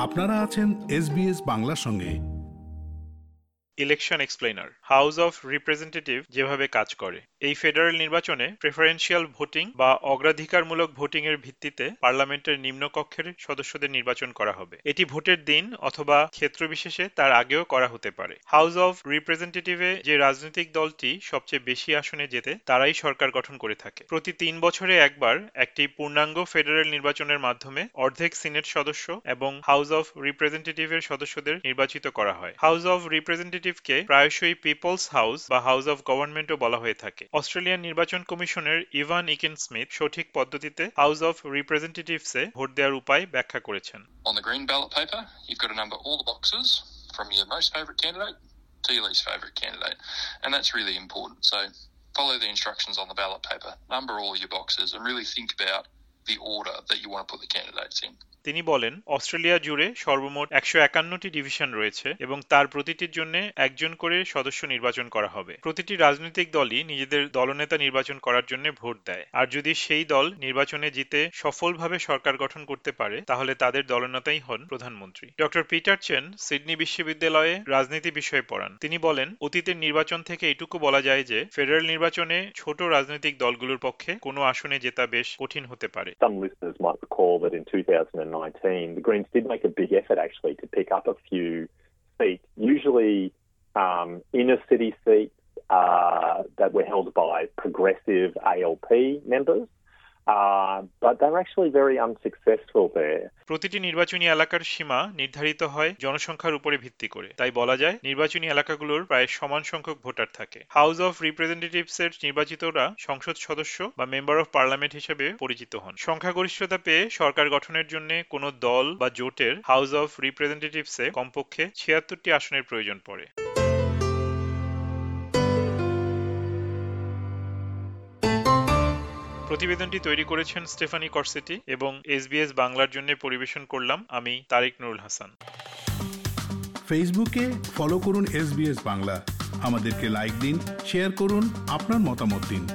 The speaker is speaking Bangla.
আপনারা আছেন এসবিএস বাংলার সঙ্গে। Election explainer house of representative যেভাবে কাজ করে। এই ফেডারেল নির্বাচনে প্রেফারেন্সিয়াল ভোটিং বা অগ্রাধিকারমূলক ভোটিং এর ভিত্তিতে পার্লামেন্টের নিম্নকক্ষের সদস্যদের নির্বাচন করা হবে। এটি ভোটের দিন অথবা ক্ষেত্র বিশেষে তার আগেও করা হতে পারে। হাউস অফ রিপ্রেজেন্টেটিভে যে রাজনৈতিক দলটি সবচেয়ে বেশি আসনে যেতে তারাই সরকার গঠন করে থাকে। প্রতি তিন বছরে একবার একটি পূর্ণাঙ্গ ফেডারেল নির্বাচনের মাধ্যমে অর্ধেক সিনেট সদস্য এবং হাউস অফ রিপ্রেজেন্টেটিভের সদস্যদের নির্বাচিত করা হয়। হাউস অফ রিপ্রেজেন্টেটিভকে প্রায়শই পিপলস হাউস বা হাউস অফ গভর্নমেন্টও বলা হয়ে থাকে। অস্ট্রেলিয়ান নির্বাচন কমিশনের ইভান ইকেন স্মিথ সঠিক পদ্ধতিতে হাউস অফ রিপ্রেজেন্টেটিভসে ভোট দেওয়ার উপায় ব্যাখ্যা করেছেন On the green ballot paper, you've got to number all the boxes from your most favourite candidate to your least favourite candidate. And that's really important. So follow the instructions on the ballot paper, number all your boxes, and really think about the order that you want to put the candidates in. তিনি বলেন, অস্ট্রেলিয়া জুড়ে সর্বমোট একশো একান্নটি ডিভিশন রয়েছে এবং তার প্রতিটির জন্য একজন করে সদস্য নির্বাচন করা হবে। প্রতিটি রাজনৈতিক দলই নিজেদের দলনেতা নির্বাচন করার জন্য ভোট দেয়। আর যদি সেই দল নির্বাচনে জিতে সফলভাবে সরকার গঠন করতে পারে, তাহলে তাদের দলনেতাই হন প্রধানমন্ত্রী। ডক্টর পিটার চেন সিডনি বিশ্ববিদ্যালয়ে রাজনীতি বিষয়ে পড়ান। তিনি বলেন, অতীতের নির্বাচন থেকে এটুকু বলা যায় যে, ফেডারেল নির্বাচনে ছোট রাজনৈতিক দলগুলোর পক্ষে কোনো আসনে জেতা বেশ কঠিন হতে পারে। In 2019, the Greens did make a big effort actually to pick up a few seats, usually um, inner city seats uh, that were held by progressive ALP members. Uh. প্রতিটি নির্বাচনী এলাকার সীমা নির্ধারিত হয় জনসংখ্যার উপরে ভিত্তি করে। তাই বলা যায়, নির্বাচনী এলাকাগুলোর প্রায় সমান সংখ্যক ভোটার থাকে। হাউস অফ রিপ্রেজেন্টেটিভস এর নির্বাচিতরা সংসদ সদস্য বা মেম্বার অফ পার্লামেন্ট হিসেবে পরিচিত হন। সংখ্যাগরিষ্ঠতা পেয়ে সরকার গঠনের জন্য কোনো দল বা জোটের হাউস অফ রিপ্রেজেন্টেটিভসে কমপক্ষে ছিয়াত্তরটি আসনের প্রয়োজন পড়ে। প্রতিবেদনটি তৈরি করেছেন স্টেফানি করসেটি এবং এসবিএস বাংলার জন্য পরিবেশন করলাম আমি তারিক নুরুল হাসান। ফেসবুকে ফলো করুন এস বাংলা। আমাদেরকে লাইক দিন, শেয়ার করুন, আপনার মতামত দিন।